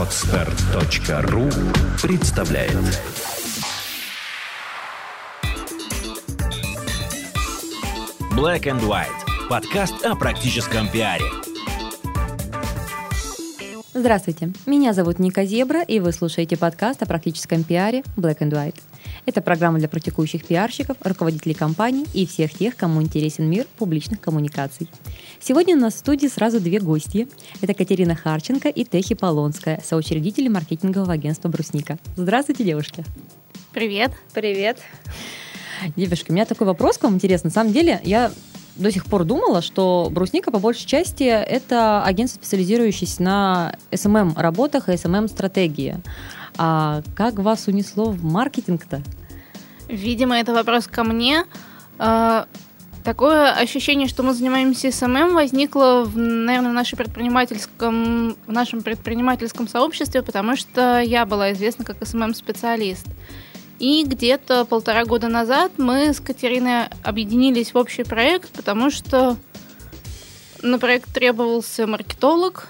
Отстар.ру представляет Black and White. Подкаст о практическом пиаре. Здравствуйте, меня зовут Ника Зебра, и вы слушаете подкаст о практическом пиаре Black and White. Это программа для практикующих пиарщиков, руководителей компаний и всех тех, кому интересен мир публичных коммуникаций. Сегодня у нас в студии сразу две гости. Это Катерина Харченко и Техи Полонская, соучредители маркетингового агентства «Брусника». Здравствуйте, девушки. Привет. Привет. Девушки, у меня такой вопрос к вам интересный. На самом деле, я до сих пор думала, что Брусника по большей части это агентство, специализирующееся на SMM работах и SMM стратегии. А как вас унесло в маркетинг-то? Видимо, это вопрос ко мне. А, такое ощущение, что мы занимаемся SMM, возникло, в, наверное, в, нашем предпринимательском, в нашем предпринимательском сообществе, потому что я была известна как SMM-специалист. И где-то полтора года назад мы с Катериной объединились в общий проект, потому что на проект требовался маркетолог,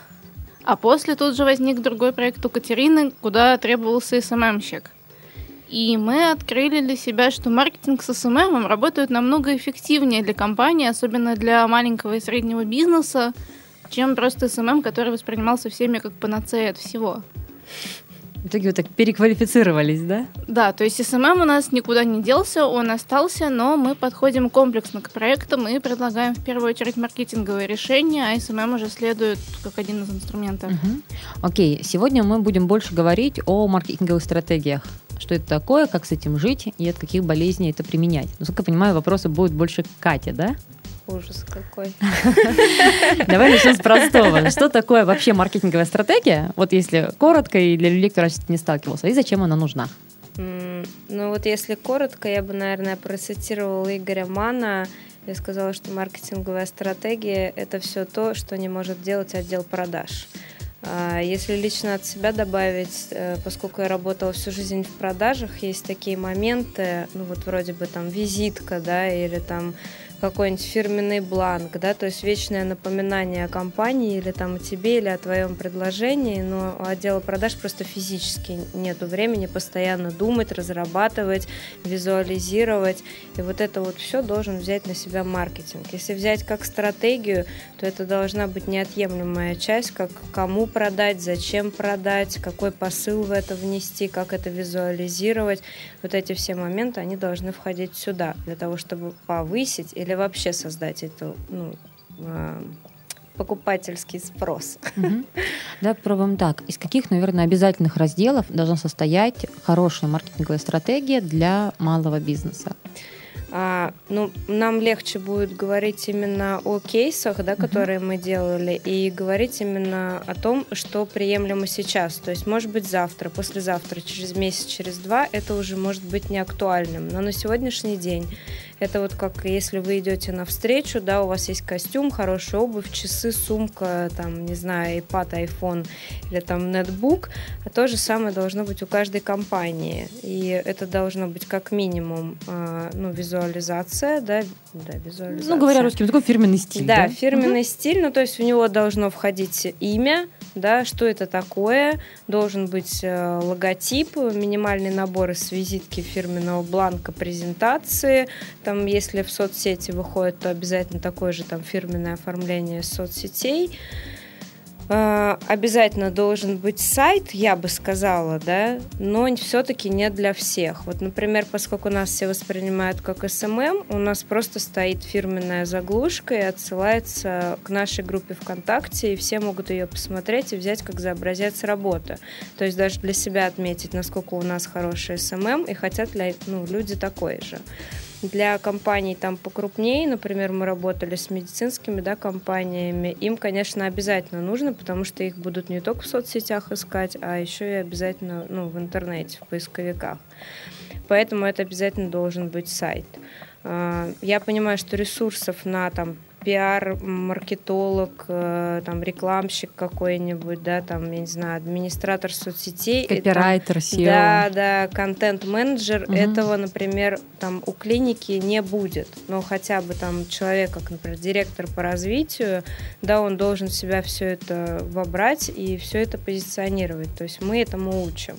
а после тут же возник другой проект у Катерины, куда требовался SMM щик. И мы открыли для себя, что маркетинг с SMM работает намного эффективнее для компании, особенно для маленького и среднего бизнеса, чем просто SMM, который воспринимался всеми как панацея от всего. В итоге вы так переквалифицировались, да? Да, то есть SMM у нас никуда не делся, он остался, но мы подходим комплексно к проектам и предлагаем в первую очередь маркетинговые решения, а SMM уже следует как один из инструментов. Угу. Окей, сегодня мы будем больше говорить о маркетинговых стратегиях. Что это такое, как с этим жить и от каких болезней это применять. Насколько я понимаю, вопросы будут больше к Кате, да? Ужас какой. Давай начнем с простого. Что такое вообще маркетинговая стратегия? Вот если коротко и для людей, кто раньше не сталкивался, и зачем она нужна? Ну вот если коротко, я бы, наверное, процитировала Игоря Мана. Я сказала, что маркетинговая стратегия – это все то, что не может делать отдел продаж. А если лично от себя добавить, э, поскольку я работала всю жизнь в продажах, есть такие моменты, ну вот вроде бы там визитка, да, или там какой-нибудь фирменный бланк, да, то есть вечное напоминание о компании или там о тебе, или о твоем предложении, но у отдела продаж просто физически нету времени постоянно думать, разрабатывать, визуализировать, и вот это вот все должен взять на себя маркетинг. Если взять как стратегию, то это должна быть неотъемлемая часть, как кому продать, зачем продать, какой посыл в это внести, как это визуализировать. Вот эти все моменты, они должны входить сюда, для того, чтобы повысить или или вообще создать эту ну, а, покупательский спрос. Угу. Да, пробуем так. Из каких, наверное, обязательных разделов должна состоять хорошая маркетинговая стратегия для малого бизнеса? А, ну, нам легче будет говорить именно о кейсах, да, которые uh-huh. мы делали, и говорить именно о том, что приемлемо сейчас. То есть, может быть, завтра, послезавтра, через месяц, через два это уже может быть не актуальным. Но на сегодняшний день это вот как если вы идете на встречу, да, у вас есть костюм, хорошая обувь, часы, сумка, там, не знаю, iPad, iPhone или там нетбук. А то же самое должно быть у каждой компании. И это должно быть как минимум, а, ну, визуализация, да, да, визуализация. Ну, говоря русским, такой фирменный стиль. Да, да? фирменный угу. стиль, ну, то есть у него должно входить имя, да, что это такое, должен быть э, логотип, минимальный набор из визитки фирменного бланка презентации, там, если в соцсети выходит, то обязательно такое же там фирменное оформление соцсетей, обязательно должен быть сайт, я бы сказала, да, но все-таки не для всех. Вот, например, поскольку нас все воспринимают как SMM, у нас просто стоит фирменная заглушка и отсылается к нашей группе ВКонтакте, и все могут ее посмотреть и взять как за образец работы. То есть даже для себя отметить, насколько у нас хороший SMM, и хотят ли ну, люди такой же. Для компаний там покрупнее, например, мы работали с медицинскими да, компаниями, им, конечно, обязательно нужно, потому что их будут не только в соцсетях искать, а еще и обязательно ну, в интернете, в поисковиках. Поэтому это обязательно должен быть сайт. А, я понимаю, что ресурсов на там пиар, маркетолог, э, там рекламщик какой-нибудь, да, там, я не знаю, администратор соцсетей. Копирайтер, SEO. Да, да, контент-менеджер. Угу. Этого, например, там у клиники не будет. Но хотя бы там человек, как, например, директор по развитию, да, он должен в себя все это вобрать и все это позиционировать. То есть мы этому учим.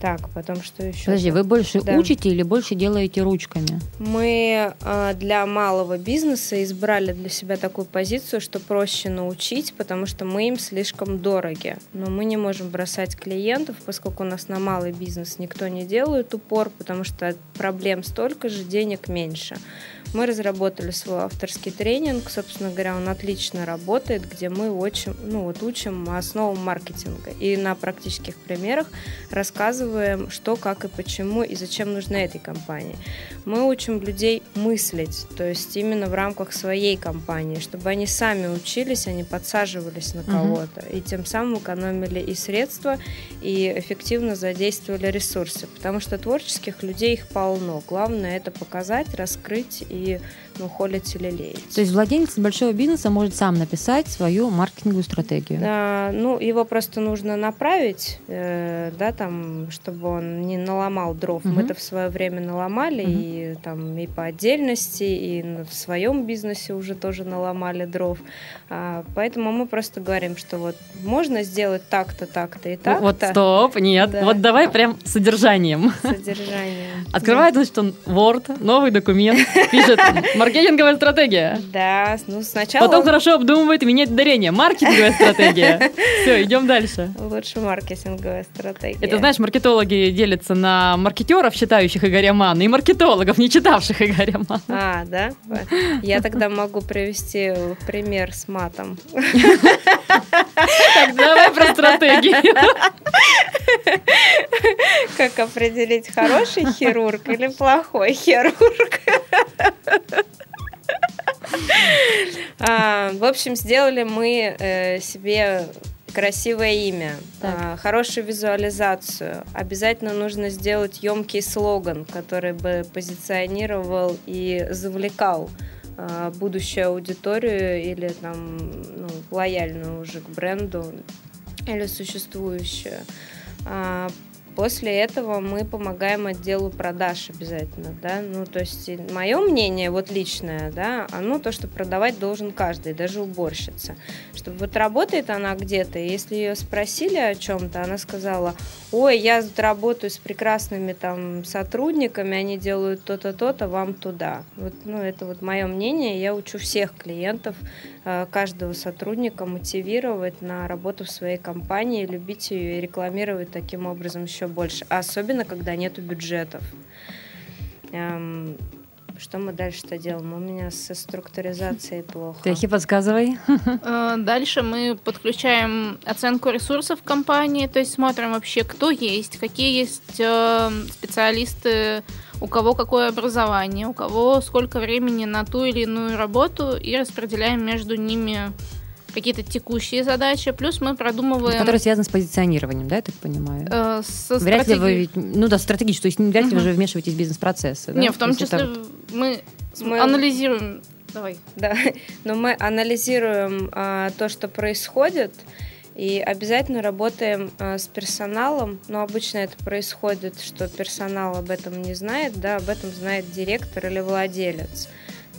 Так, потом что еще? Подожди, вы больше да. учите или больше делаете ручками? Мы э, для малого бизнеса избрали для себя такую позицию, что проще научить, потому что мы им слишком дороги. Но мы не можем бросать клиентов, поскольку у нас на малый бизнес никто не делает упор, потому что проблем столько же, денег меньше. Мы разработали свой авторский тренинг, собственно говоря, он отлично работает, где мы учим, ну, вот учим основам маркетинга. И на практических примерах рассказываем, что, как и почему, и зачем нужно этой компании. Мы учим людей мыслить, то есть именно в рамках своей компании, чтобы они сами учились, они подсаживались на кого-то, угу. и тем самым экономили и средства, и эффективно задействовали ресурсы, потому что творческих людей их полно. Главное это показать, раскрыть и ну, холить или леять. То есть владелец большого бизнеса может сам написать свою маркетинговую стратегию? А, ну, его просто нужно направить, э, да, там, чтобы он не наломал дров. Угу. Мы это в свое время наломали, угу. и там и по отдельности, и в своем бизнесе уже тоже наломали дров. А, поэтому мы просто говорим, что вот можно сделать так-то, так-то и так-то. Вот стоп, нет, да. вот давай прям содержанием. Содержанием. Открывает, значит, он Word, новый документ, пишет маркетинговая стратегия. Да, ну сначала... Потом хорошо обдумывает и меняет дарение. Маркетинговая стратегия. Все, идем дальше. Лучше маркетинговая стратегия. Это, знаешь, маркетологи делятся на маркетеров, читающих Игоря Мана, и маркетологов, не читавших Игоря Мана. А, да? Я тогда могу привести пример с матом. Так, давай про стратегию. Как определить, хороший хирург или плохой хирург? А, в общем, сделали мы э, себе красивое имя, так. хорошую визуализацию. Обязательно нужно сделать емкий слоган, который бы позиционировал и завлекал а, будущую аудиторию или там ну, лояльную уже к бренду или существующую. После этого мы помогаем отделу продаж обязательно, да, ну, то есть мое мнение, вот личное, да, оно то, что продавать должен каждый, даже уборщица, чтобы вот работает она где-то, если ее спросили о чем-то, она сказала, ой, я тут работаю с прекрасными там сотрудниками, они делают то-то, то-то, вам туда. Вот, ну, это вот мое мнение, я учу всех клиентов, э, каждого сотрудника мотивировать на работу в своей компании, любить ее и рекламировать таким образом еще больше, особенно когда нету бюджетов. Эм, что мы дальше-то делаем? У меня со структуризацией плохо. Техи, подсказывай. Э, дальше мы подключаем оценку ресурсов компании, то есть смотрим вообще, кто есть, какие есть э, специалисты, у кого какое образование, у кого сколько времени на ту или иную работу, и распределяем между ними какие-то текущие задачи, плюс мы продумываем... Которые связаны с позиционированием, да, я так понимаю? Э, со вряд ли вы, ну да, стратегически, то есть вряд ли угу. вы же вмешиваетесь в бизнес-процессы. Да? Не, в том числе это... мы, мы анализируем... Давай. Да, но мы анализируем а, то, что происходит, и обязательно работаем а, с персоналом, но обычно это происходит, что персонал об этом не знает, да, об этом знает директор или владелец.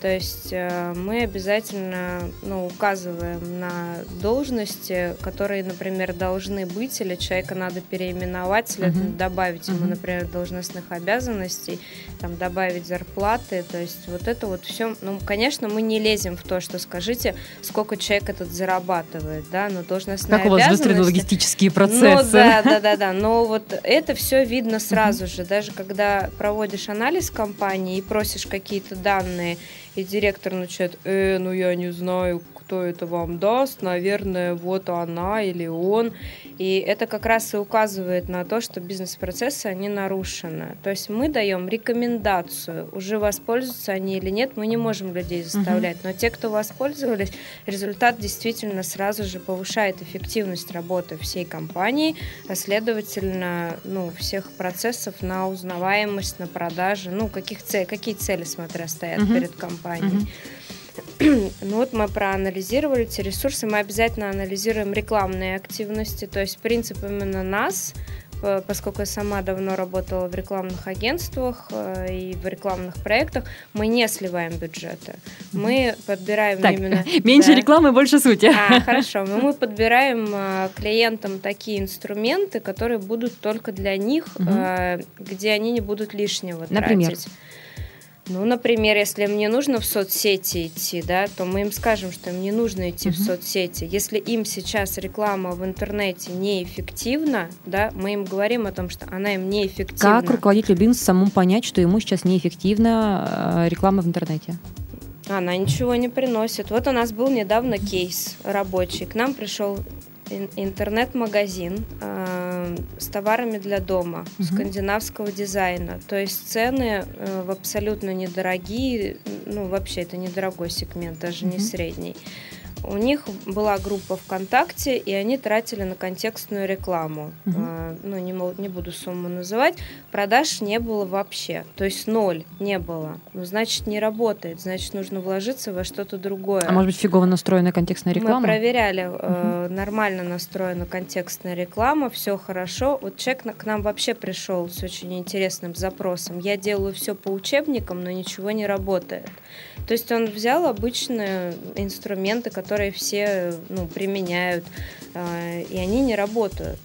То есть э, мы обязательно ну, указываем на должности, которые, например, должны быть, или человека надо переименовать, следует uh-huh. добавить ему, uh-huh. например, должностных обязанностей, там, добавить зарплаты. То есть вот это вот все. Ну, конечно, мы не лезем в то, что скажите, сколько человек этот зарабатывает, да, но должностные Как у вас быстрые логистические процессы. Ну, да, да, да, да. Но вот это все видно сразу uh-huh. же. Даже когда проводишь анализ компании и просишь какие-то данные, и директор начинает, э, ну я не знаю, кто это вам даст, наверное, вот она или он. И это как раз и указывает на то, что бизнес-процессы, они нарушены. То есть мы даем рекомендацию, уже воспользуются они или нет, мы не можем людей заставлять. Но те, кто воспользовались, результат действительно сразу же повышает эффективность работы всей компании, а следовательно, ну, всех процессов на узнаваемость, на продажи, ну, каких цель, какие цели, смотря, стоят uh-huh. перед компанией. Uh-huh. ну вот мы проанализировали эти ресурсы, мы обязательно анализируем рекламные активности, то есть принцип именно нас, поскольку я сама давно работала в рекламных агентствах э, и в рекламных проектах, мы не сливаем бюджеты. Мы подбираем так, именно... Меньше да. рекламы, больше сути. А, хорошо. Мы подбираем э, клиентам такие инструменты, которые будут только для них, угу. где они не будут лишнего Например? тратить. Ну, например, если мне нужно в соцсети идти, да, то мы им скажем, что им не нужно идти uh-huh. в соцсети. Если им сейчас реклама в интернете неэффективна, да, мы им говорим о том, что она им неэффективна. Как руководителю бизнеса самому понять, что ему сейчас неэффективна э, реклама в интернете? Она ничего не приносит. Вот у нас был недавно кейс рабочий. К нам пришел интернет-магазин э, с товарами для дома, угу. скандинавского дизайна. То есть цены э, в абсолютно недорогие, ну вообще это недорогой сегмент, даже угу. не средний у них была группа ВКонтакте, и они тратили на контекстную рекламу. Угу. А, ну, не, не буду сумму называть. Продаж не было вообще. То есть ноль не было. Ну, значит, не работает. Значит, нужно вложиться во что-то другое. А может быть, фигово настроена контекстная реклама? Мы проверяли, угу. э, нормально настроена контекстная реклама, все хорошо. Вот человек к нам вообще пришел с очень интересным запросом. Я делаю все по учебникам, но ничего не работает. То есть он взял обычные инструменты, которые все ну, применяют, э, и они не работают.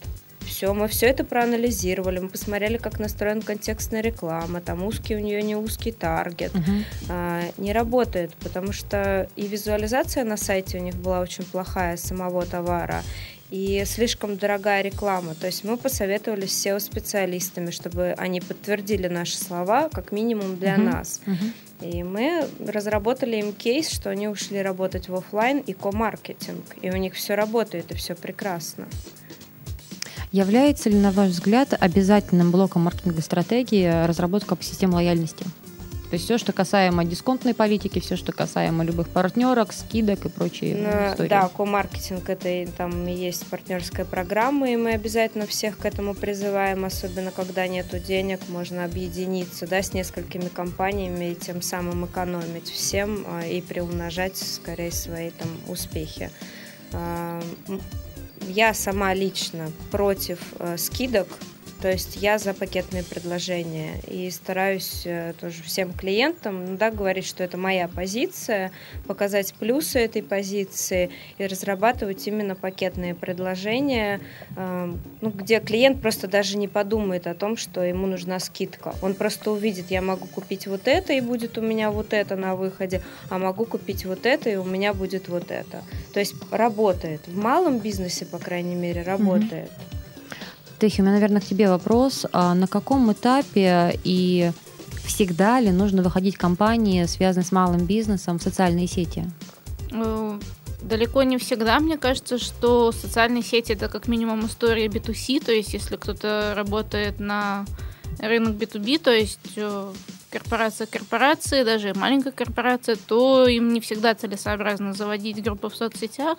Все, мы все это проанализировали, мы посмотрели, как настроена контекстная реклама, там узкий у нее не узкий таргет, uh-huh. а, не работает, потому что и визуализация на сайте у них была очень плохая самого товара, и слишком дорогая реклама. То есть мы посоветовались с SEO-специалистами, чтобы они подтвердили наши слова как минимум для uh-huh. нас. Uh-huh. И мы разработали им кейс, что они ушли работать в офлайн и ко-маркетинг. И у них все работает, и все прекрасно. Является ли, на ваш взгляд, обязательным блоком маркетинговой стратегии разработка систем лояльности? То есть все, что касаемо дисконтной политики, все, что касаемо любых партнерок, скидок и прочие ну, истории. Да, ко-маркетинг это там есть партнерская программа, и мы обязательно всех к этому призываем, особенно когда нету денег, можно объединиться да, с несколькими компаниями и тем самым экономить всем а, и приумножать скорее свои там успехи. А, я сама лично против а, скидок то есть я за пакетные предложения и стараюсь э, тоже всем клиентам ну, да, говорить, что это моя позиция, показать плюсы этой позиции и разрабатывать именно пакетные предложения, э, ну, где клиент просто даже не подумает о том, что ему нужна скидка. Он просто увидит, я могу купить вот это, и будет у меня вот это на выходе, а могу купить вот это, и у меня будет вот это. То есть работает. В малом бизнесе, по крайней мере, работает. Mm-hmm. Техи, у меня, наверное, к тебе вопрос. А на каком этапе и всегда ли нужно выходить компании, связанные с малым бизнесом, в социальные сети? Э, далеко не всегда. Мне кажется, что социальные сети это как минимум история B2C, то есть если кто-то работает на рынок B2B, то есть э, корпорация корпорации, даже маленькая корпорация, то им не всегда целесообразно заводить группы в соцсетях.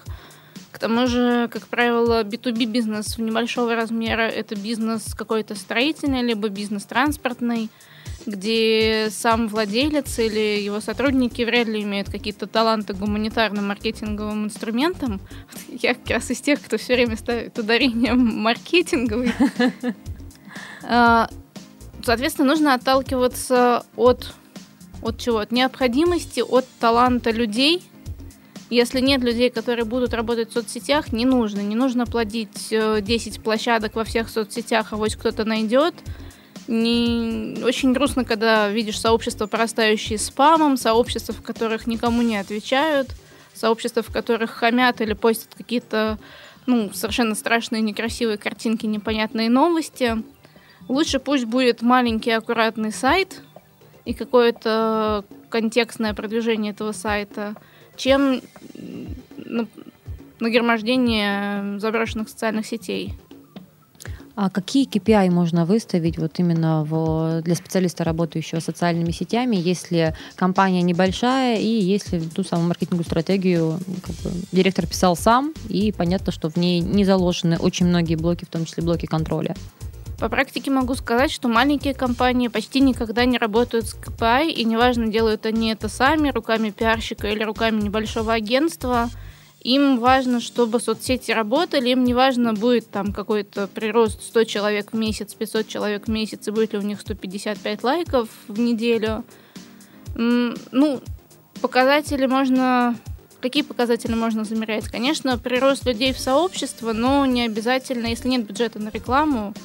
К тому же, как правило, B2B бизнес небольшого размера это бизнес какой-то строительный, либо бизнес транспортный, где сам владелец или его сотрудники вряд ли имеют какие-то таланты гуманитарным маркетинговым инструментам. Я как раз из тех, кто все время ставит ударение маркетинговый. А, соответственно, нужно отталкиваться от, от чего? От необходимости, от таланта людей, если нет людей, которые будут работать в соцсетях, не нужно. Не нужно плодить 10 э, площадок во всех соцсетях, а вот кто-то найдет. Не... Очень грустно, когда видишь сообщества, порастающие спамом, сообщества, в которых никому не отвечают, сообщества, в которых хамят или постят какие-то ну, совершенно страшные, некрасивые картинки, непонятные новости. Лучше пусть будет маленький аккуратный сайт и какое-то контекстное продвижение этого сайта – чем нагромождение заброшенных социальных сетей. А какие KPI можно выставить вот именно в, для специалиста, работающего социальными сетями, если компания небольшая и если ту самую маркетинговую стратегию как бы, директор писал сам, и понятно, что в ней не заложены очень многие блоки, в том числе блоки контроля? По практике могу сказать, что маленькие компании почти никогда не работают с KPI, и неважно, делают они это сами, руками пиарщика или руками небольшого агентства. Им важно, чтобы соцсети работали, им не важно, будет там какой-то прирост 100 человек в месяц, 500 человек в месяц, и будет ли у них 155 лайков в неделю. Ну, показатели можно Какие показатели можно замерять? Конечно, прирост людей в сообщество, но не обязательно, если нет бюджета на рекламу,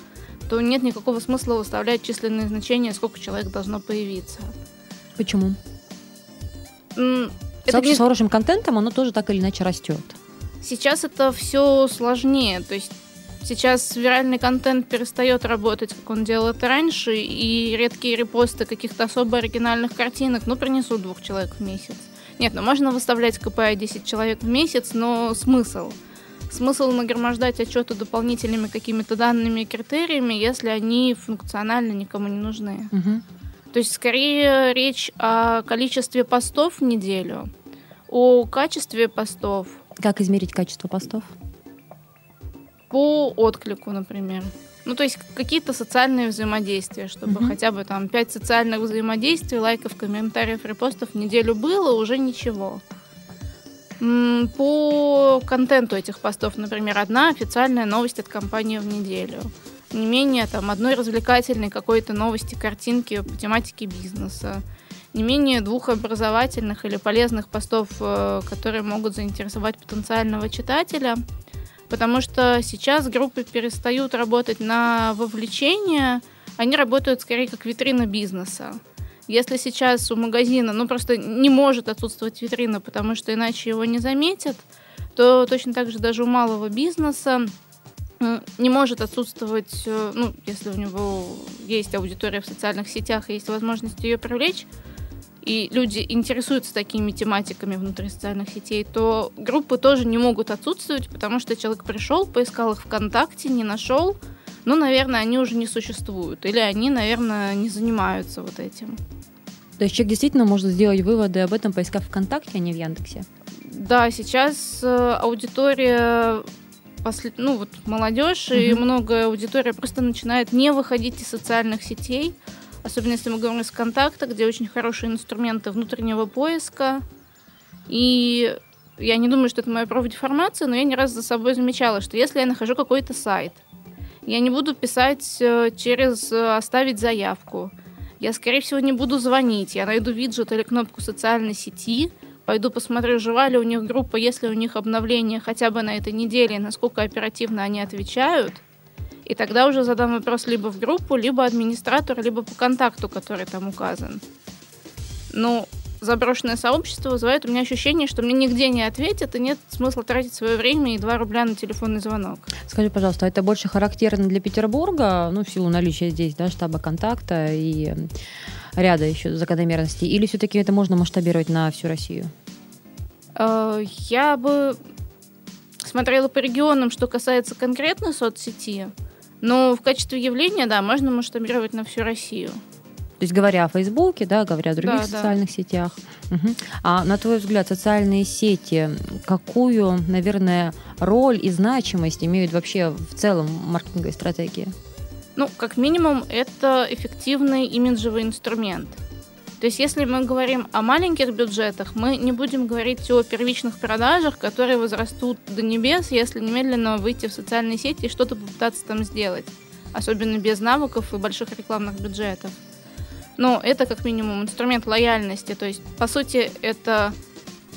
то нет никакого смысла выставлять численные значения, сколько человек должно появиться. Почему? Это Сообщество не... с хорошим контентом, оно тоже так или иначе растет. Сейчас это все сложнее. То есть сейчас виральный контент перестает работать, как он делал это раньше, и редкие репосты каких-то особо оригинальных картинок, ну, принесут двух человек в месяц. Нет, ну можно выставлять КПА 10 человек в месяц, но смысл? Смысл нагромождать отчеты дополнительными какими-то данными и критериями, если они функционально никому не нужны. Угу. То есть скорее речь о количестве постов в неделю, о качестве постов. Как измерить качество постов? По отклику, например. Ну, то есть какие-то социальные взаимодействия, чтобы угу. хотя бы там пять социальных взаимодействий, лайков, комментариев, репостов в неделю было, уже ничего. По контенту этих постов, например, одна официальная новость от компании в неделю. Не менее там одной развлекательной какой-то новости, картинки по тематике бизнеса. Не менее двух образовательных или полезных постов, э, которые могут заинтересовать потенциального читателя – потому что сейчас группы перестают работать на вовлечение, они работают скорее как витрина бизнеса. Если сейчас у магазина, ну просто не может отсутствовать витрина, потому что иначе его не заметят, то точно так же даже у малого бизнеса не может отсутствовать, э, ну, если у него есть аудитория в социальных сетях и есть возможность ее привлечь, и люди интересуются такими тематиками внутри социальных сетей, то группы тоже не могут отсутствовать, потому что человек пришел, поискал их ВКонтакте, не нашел, ну, наверное, они уже не существуют, или они, наверное, не занимаются вот этим. То есть человек действительно может сделать выводы об этом, поискав ВКонтакте, а не в Яндексе? Да, сейчас э, аудитория после, ну вот молодежь угу. и много аудитория просто начинает не выходить из социальных сетей, особенно если мы говорим из контакта, где очень хорошие инструменты внутреннего поиска. И я не думаю, что это моя профдеформация, но я не раз за собой замечала, что если я нахожу какой-то сайт, я не буду писать э, через э, «оставить заявку», я, скорее всего, не буду звонить, я найду виджет или кнопку социальной сети, пойду посмотрю, жива ли у них группа, если у них обновление хотя бы на этой неделе, насколько оперативно они отвечают – и тогда уже задам вопрос либо в группу, либо администратору, либо по контакту, который там указан. Ну, заброшенное сообщество вызывает у меня ощущение, что мне нигде не ответят, и нет смысла тратить свое время и 2 рубля на телефонный звонок. Скажи, пожалуйста, а это больше характерно для Петербурга, ну, в силу наличия здесь, да, штаба контакта и ряда еще закономерностей, или все-таки это можно масштабировать на всю Россию? Э, я бы смотрела по регионам, что касается конкретной соцсети. Но в качестве явления, да, можно масштабировать на всю Россию. То есть говоря о Фейсбуке, да, говоря о других да, социальных да. сетях. Угу. А на твой взгляд, социальные сети, какую, наверное, роль и значимость имеют вообще в целом маркетинговой стратегии? Ну, как минимум, это эффективный имиджевый инструмент – то есть если мы говорим о маленьких бюджетах, мы не будем говорить о первичных продажах, которые возрастут до небес, если немедленно выйти в социальные сети и что-то попытаться там сделать. Особенно без навыков и больших рекламных бюджетов. Но это как минимум инструмент лояльности. То есть, по сути, это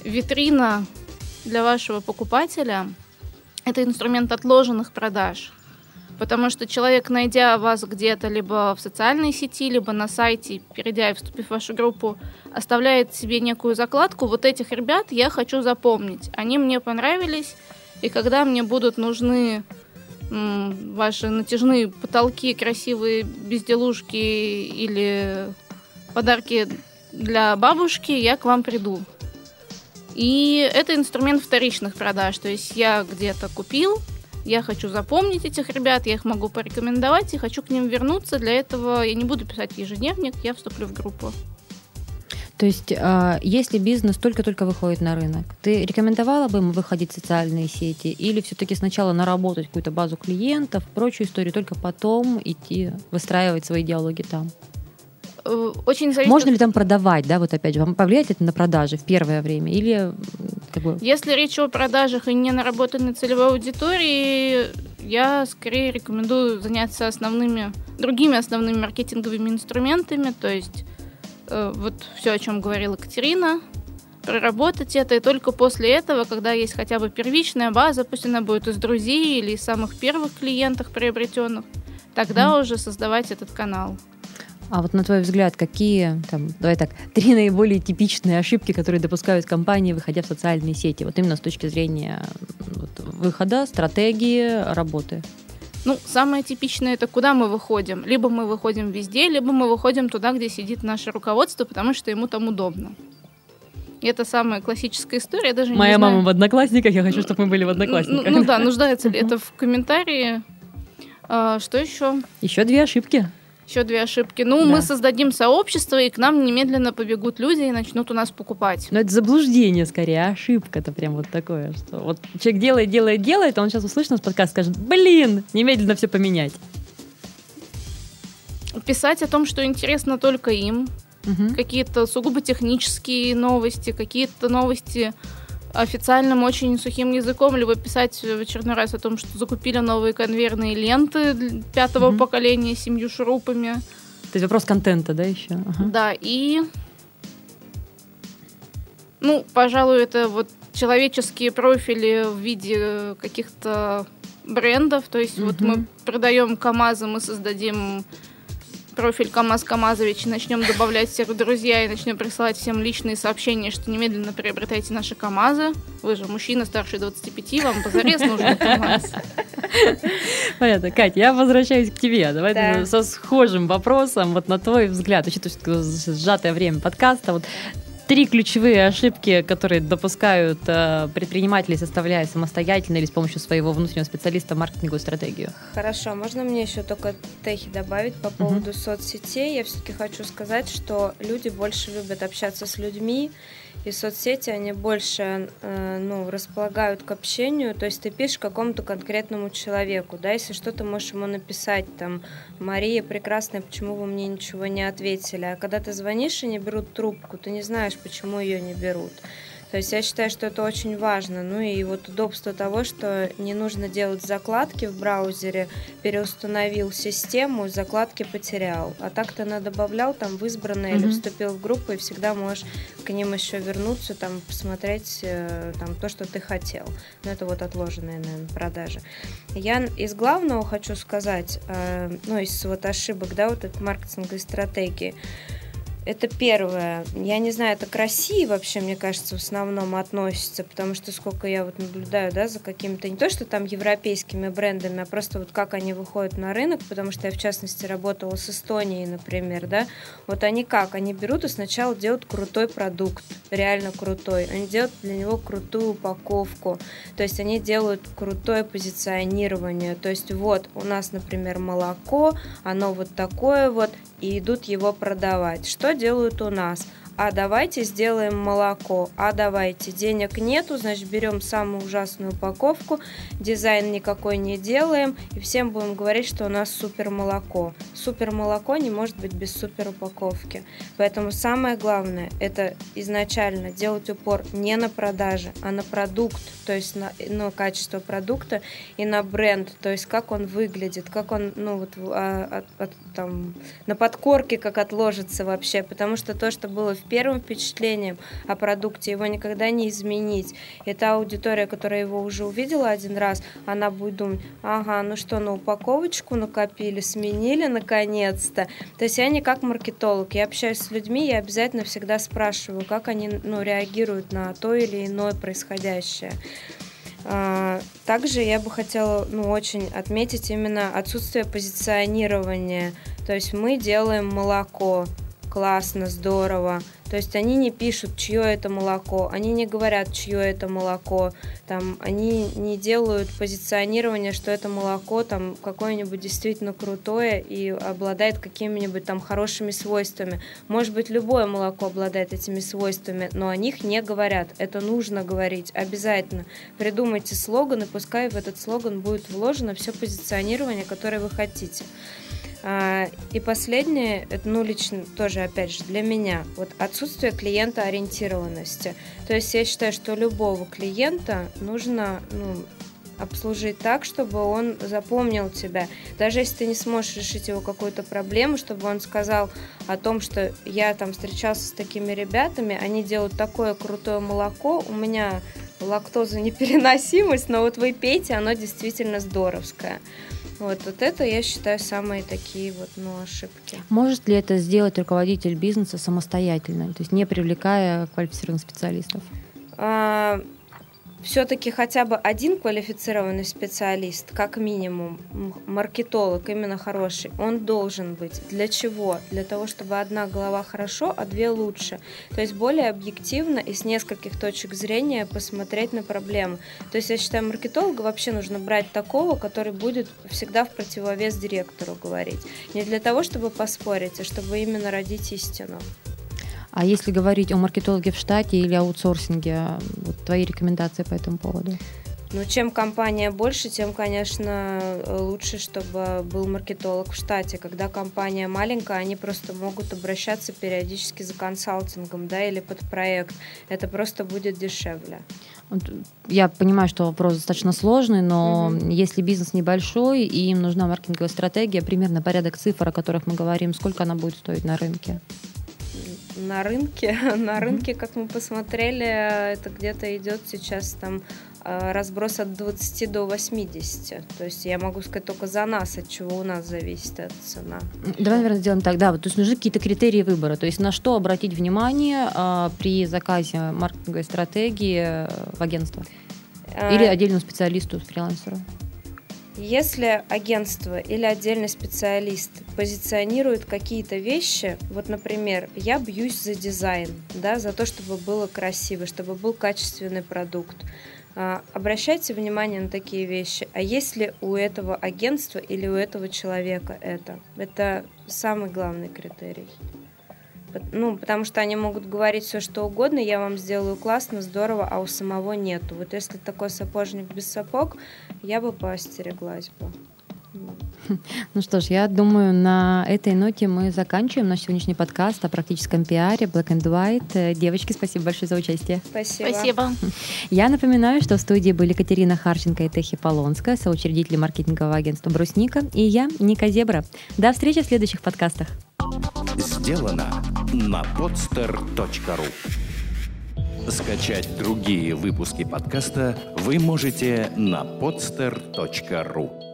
витрина для вашего покупателя. Это инструмент отложенных продаж. Потому что человек, найдя вас где-то либо в социальной сети, либо на сайте, перейдя и вступив в вашу группу, оставляет себе некую закладку. Вот этих ребят я хочу запомнить. Они мне понравились, и когда мне будут нужны ваши натяжные потолки, красивые безделушки или подарки для бабушки, я к вам приду. И это инструмент вторичных продаж. То есть я где-то купил, я хочу запомнить этих ребят, я их могу порекомендовать и хочу к ним вернуться. Для этого я не буду писать ежедневник, я вступлю в группу. То есть, а, если бизнес только-только выходит на рынок, ты рекомендовала бы ему выходить в социальные сети или все-таки сначала наработать какую-то базу клиентов, прочую историю, только потом идти выстраивать свои диалоги там? Э, очень зависит Можно ли там продавать, да, вот опять же, вам повлияет это на продажи в первое время или как бы... Если речь о продажах и не наработанной целевой аудитории, я скорее рекомендую заняться основными, другими основными маркетинговыми инструментами, то есть вот все, о чем говорила Катерина, проработать это, и только после этого, когда есть хотя бы первичная база, пусть она будет из друзей или из самых первых клиентов приобретенных, тогда mm. уже создавать этот канал. А вот на твой взгляд, какие, там, давай так, три наиболее типичные ошибки, которые допускают компании, выходя в социальные сети, вот именно с точки зрения вот, выхода, стратегии, работы? Ну, самое типичное это куда мы выходим. Либо мы выходим везде, либо мы выходим туда, где сидит наше руководство, потому что ему там удобно. И это самая классическая история. Я даже Моя не мама знаю... в одноклассниках, я хочу, чтобы мы были в одноклассниках. Ну, ну да, нуждается ли это в комментарии. А, что еще? Еще две ошибки. Еще две ошибки. Ну, да. мы создадим сообщество, и к нам немедленно побегут люди и начнут у нас покупать. Но это заблуждение скорее, а ошибка-то прям вот такое, что вот человек делает, делает, делает, а он сейчас услышит нас подкаст, скажет, блин, немедленно все поменять. Писать о том, что интересно только им, угу. какие-то сугубо технические новости, какие-то новости официальным очень сухим языком, либо писать в очередной раз о том, что закупили новые конвейерные ленты пятого mm-hmm. поколения с семью шурупами. То есть вопрос контента, да, еще? Ага. Да, и... Ну, пожалуй, это вот человеческие профили в виде каких-то брендов. То есть mm-hmm. вот мы продаем КАМАЗы, мы создадим профиль КамАЗ Камазович, начнем добавлять всех в друзья и начнем присылать всем личные сообщения, что немедленно приобретайте наши КамАЗы. Вы же мужчина старше 25, вам позарез нужен КамАЗ. Понятно. Катя, я возвращаюсь к тебе. Давай да. со схожим вопросом, вот на твой взгляд, учитывая сжатое время подкаста, вот три ключевые ошибки, которые допускают э, предприниматели, составляя самостоятельно или с помощью своего внутреннего специалиста маркетинговую стратегию. Хорошо, можно мне еще только техи добавить по поводу uh-huh. соцсетей? Я все-таки хочу сказать, что люди больше любят общаться с людьми, и соцсети, они больше э, ну, располагают к общению, то есть ты пишешь какому-то конкретному человеку, да, если что, то можешь ему написать, там, Мария прекрасная, почему вы мне ничего не ответили, а когда ты звонишь и не берут трубку, ты не знаешь, почему ее не берут. То есть я считаю, что это очень важно. Ну и вот удобство того, что не нужно делать закладки в браузере, переустановил систему, закладки потерял. А так ты добавлял там в избранное mm-hmm. или вступил в группу, и всегда можешь к ним еще вернуться, там посмотреть э, там то, что ты хотел. Ну это вот отложенные, наверное, продажи. Я из главного хочу сказать, э, ну из вот ошибок, да, вот этой маркетинговой стратегии. Это первое. Я не знаю, это к России вообще, мне кажется, в основном относится, потому что сколько я вот наблюдаю, да, за какими-то, не то, что там европейскими брендами, а просто вот как они выходят на рынок, потому что я, в частности, работала с Эстонией, например, да, вот они как? Они берут и сначала делают крутой продукт, реально крутой. Они делают для него крутую упаковку, то есть они делают крутое позиционирование, то есть вот у нас, например, молоко, оно вот такое вот, и идут его продавать. Что делают у нас? А давайте сделаем молоко, а давайте, денег нету, значит берем самую ужасную упаковку, дизайн никакой не делаем, и всем будем говорить, что у нас супер молоко. Супер молоко не может быть без супер упаковки. Поэтому самое главное, это изначально делать упор не на продажи, а на продукт, то есть на, на качество продукта и на бренд, то есть как он выглядит, как он, ну вот, а, а, там, на подкорке как отложится вообще, потому что то, что было в первым впечатлением о продукте, его никогда не изменить. И аудитория, которая его уже увидела один раз, она будет думать, ага, ну что, на упаковочку накопили, сменили наконец-то. То есть я не как маркетолог, я общаюсь с людьми, я обязательно всегда спрашиваю, как они ну, реагируют на то или иное происходящее. А, также я бы хотела ну, очень отметить именно отсутствие позиционирования. То есть мы делаем молоко, классно, здорово. То есть они не пишут, чье это молоко, они не говорят, чье это молоко, там, они не делают позиционирование, что это молоко там какое-нибудь действительно крутое и обладает какими-нибудь там хорошими свойствами. Может быть, любое молоко обладает этими свойствами, но о них не говорят. Это нужно говорить обязательно. Придумайте слоган, и пускай в этот слоган будет вложено все позиционирование, которое вы хотите. А, и последнее, это, ну, лично тоже, опять же, для меня, вот отсутствие клиента ориентированности. То есть я считаю, что любого клиента нужно, ну, обслужить так, чтобы он запомнил тебя. Даже если ты не сможешь решить его какую-то проблему, чтобы он сказал о том, что я там встречался с такими ребятами, они делают такое крутое молоко, у меня лактоза непереносимость, но вот вы пейте, оно действительно здоровское. Вот, вот это, я считаю, самые такие вот, ну, ошибки. Может ли это сделать руководитель бизнеса самостоятельно, то есть не привлекая квалифицированных специалистов? А, все-таки хотя бы один квалифицированный специалист, как минимум, маркетолог именно хороший, он должен быть. Для чего? Для того, чтобы одна голова хорошо, а две лучше. То есть более объективно и с нескольких точек зрения посмотреть на проблему. То есть я считаю, маркетолога вообще нужно брать такого, который будет всегда в противовес директору говорить. Не для того, чтобы поспорить, а чтобы именно родить истину. А если говорить о маркетологе в штате или аутсорсинге, вот твои рекомендации по этому поводу? Ну, чем компания больше, тем, конечно, лучше, чтобы был маркетолог в штате. Когда компания маленькая, они просто могут обращаться периодически за консалтингом, да, или под проект. Это просто будет дешевле. Я понимаю, что вопрос достаточно сложный, но угу. если бизнес небольшой и им нужна маркетинговая стратегия, примерно порядок цифр, о которых мы говорим, сколько она будет стоить на рынке? На рынке. на рынке, как мы посмотрели, это где-то идет сейчас там э, разброс от 20 до 80. То есть я могу сказать только за нас, от чего у нас зависит эта цена. Давай, наверное, сделаем так. Да, вот, то есть нужны какие-то критерии выбора. То есть на что обратить внимание а, при заказе маркетинговой стратегии э, в агентство? Или отдельному специалисту, фрилансеру? Если агентство или отдельный специалист позиционирует какие-то вещи, вот, например, я бьюсь за дизайн, да, за то, чтобы было красиво, чтобы был качественный продукт, а, обращайте внимание на такие вещи. А есть ли у этого агентства или у этого человека это? Это самый главный критерий. Ну, потому что они могут говорить все, что угодно, я вам сделаю классно, здорово, а у самого нету. Вот если такой сапожник без сапог, я бы поостереглась бы. Ну что ж, я думаю, на этой ноте мы заканчиваем наш сегодняшний подкаст о практическом пиаре Black and White. Девочки, спасибо большое за участие. Спасибо. Спасибо. Я напоминаю, что в студии были Катерина Харченко и Техи Полонская, соучредители маркетингового агентства «Брусника», и я, Ника Зебра. До встречи в следующих подкастах. Сделано на podster.ru Скачать другие выпуски подкаста вы можете на podster.ru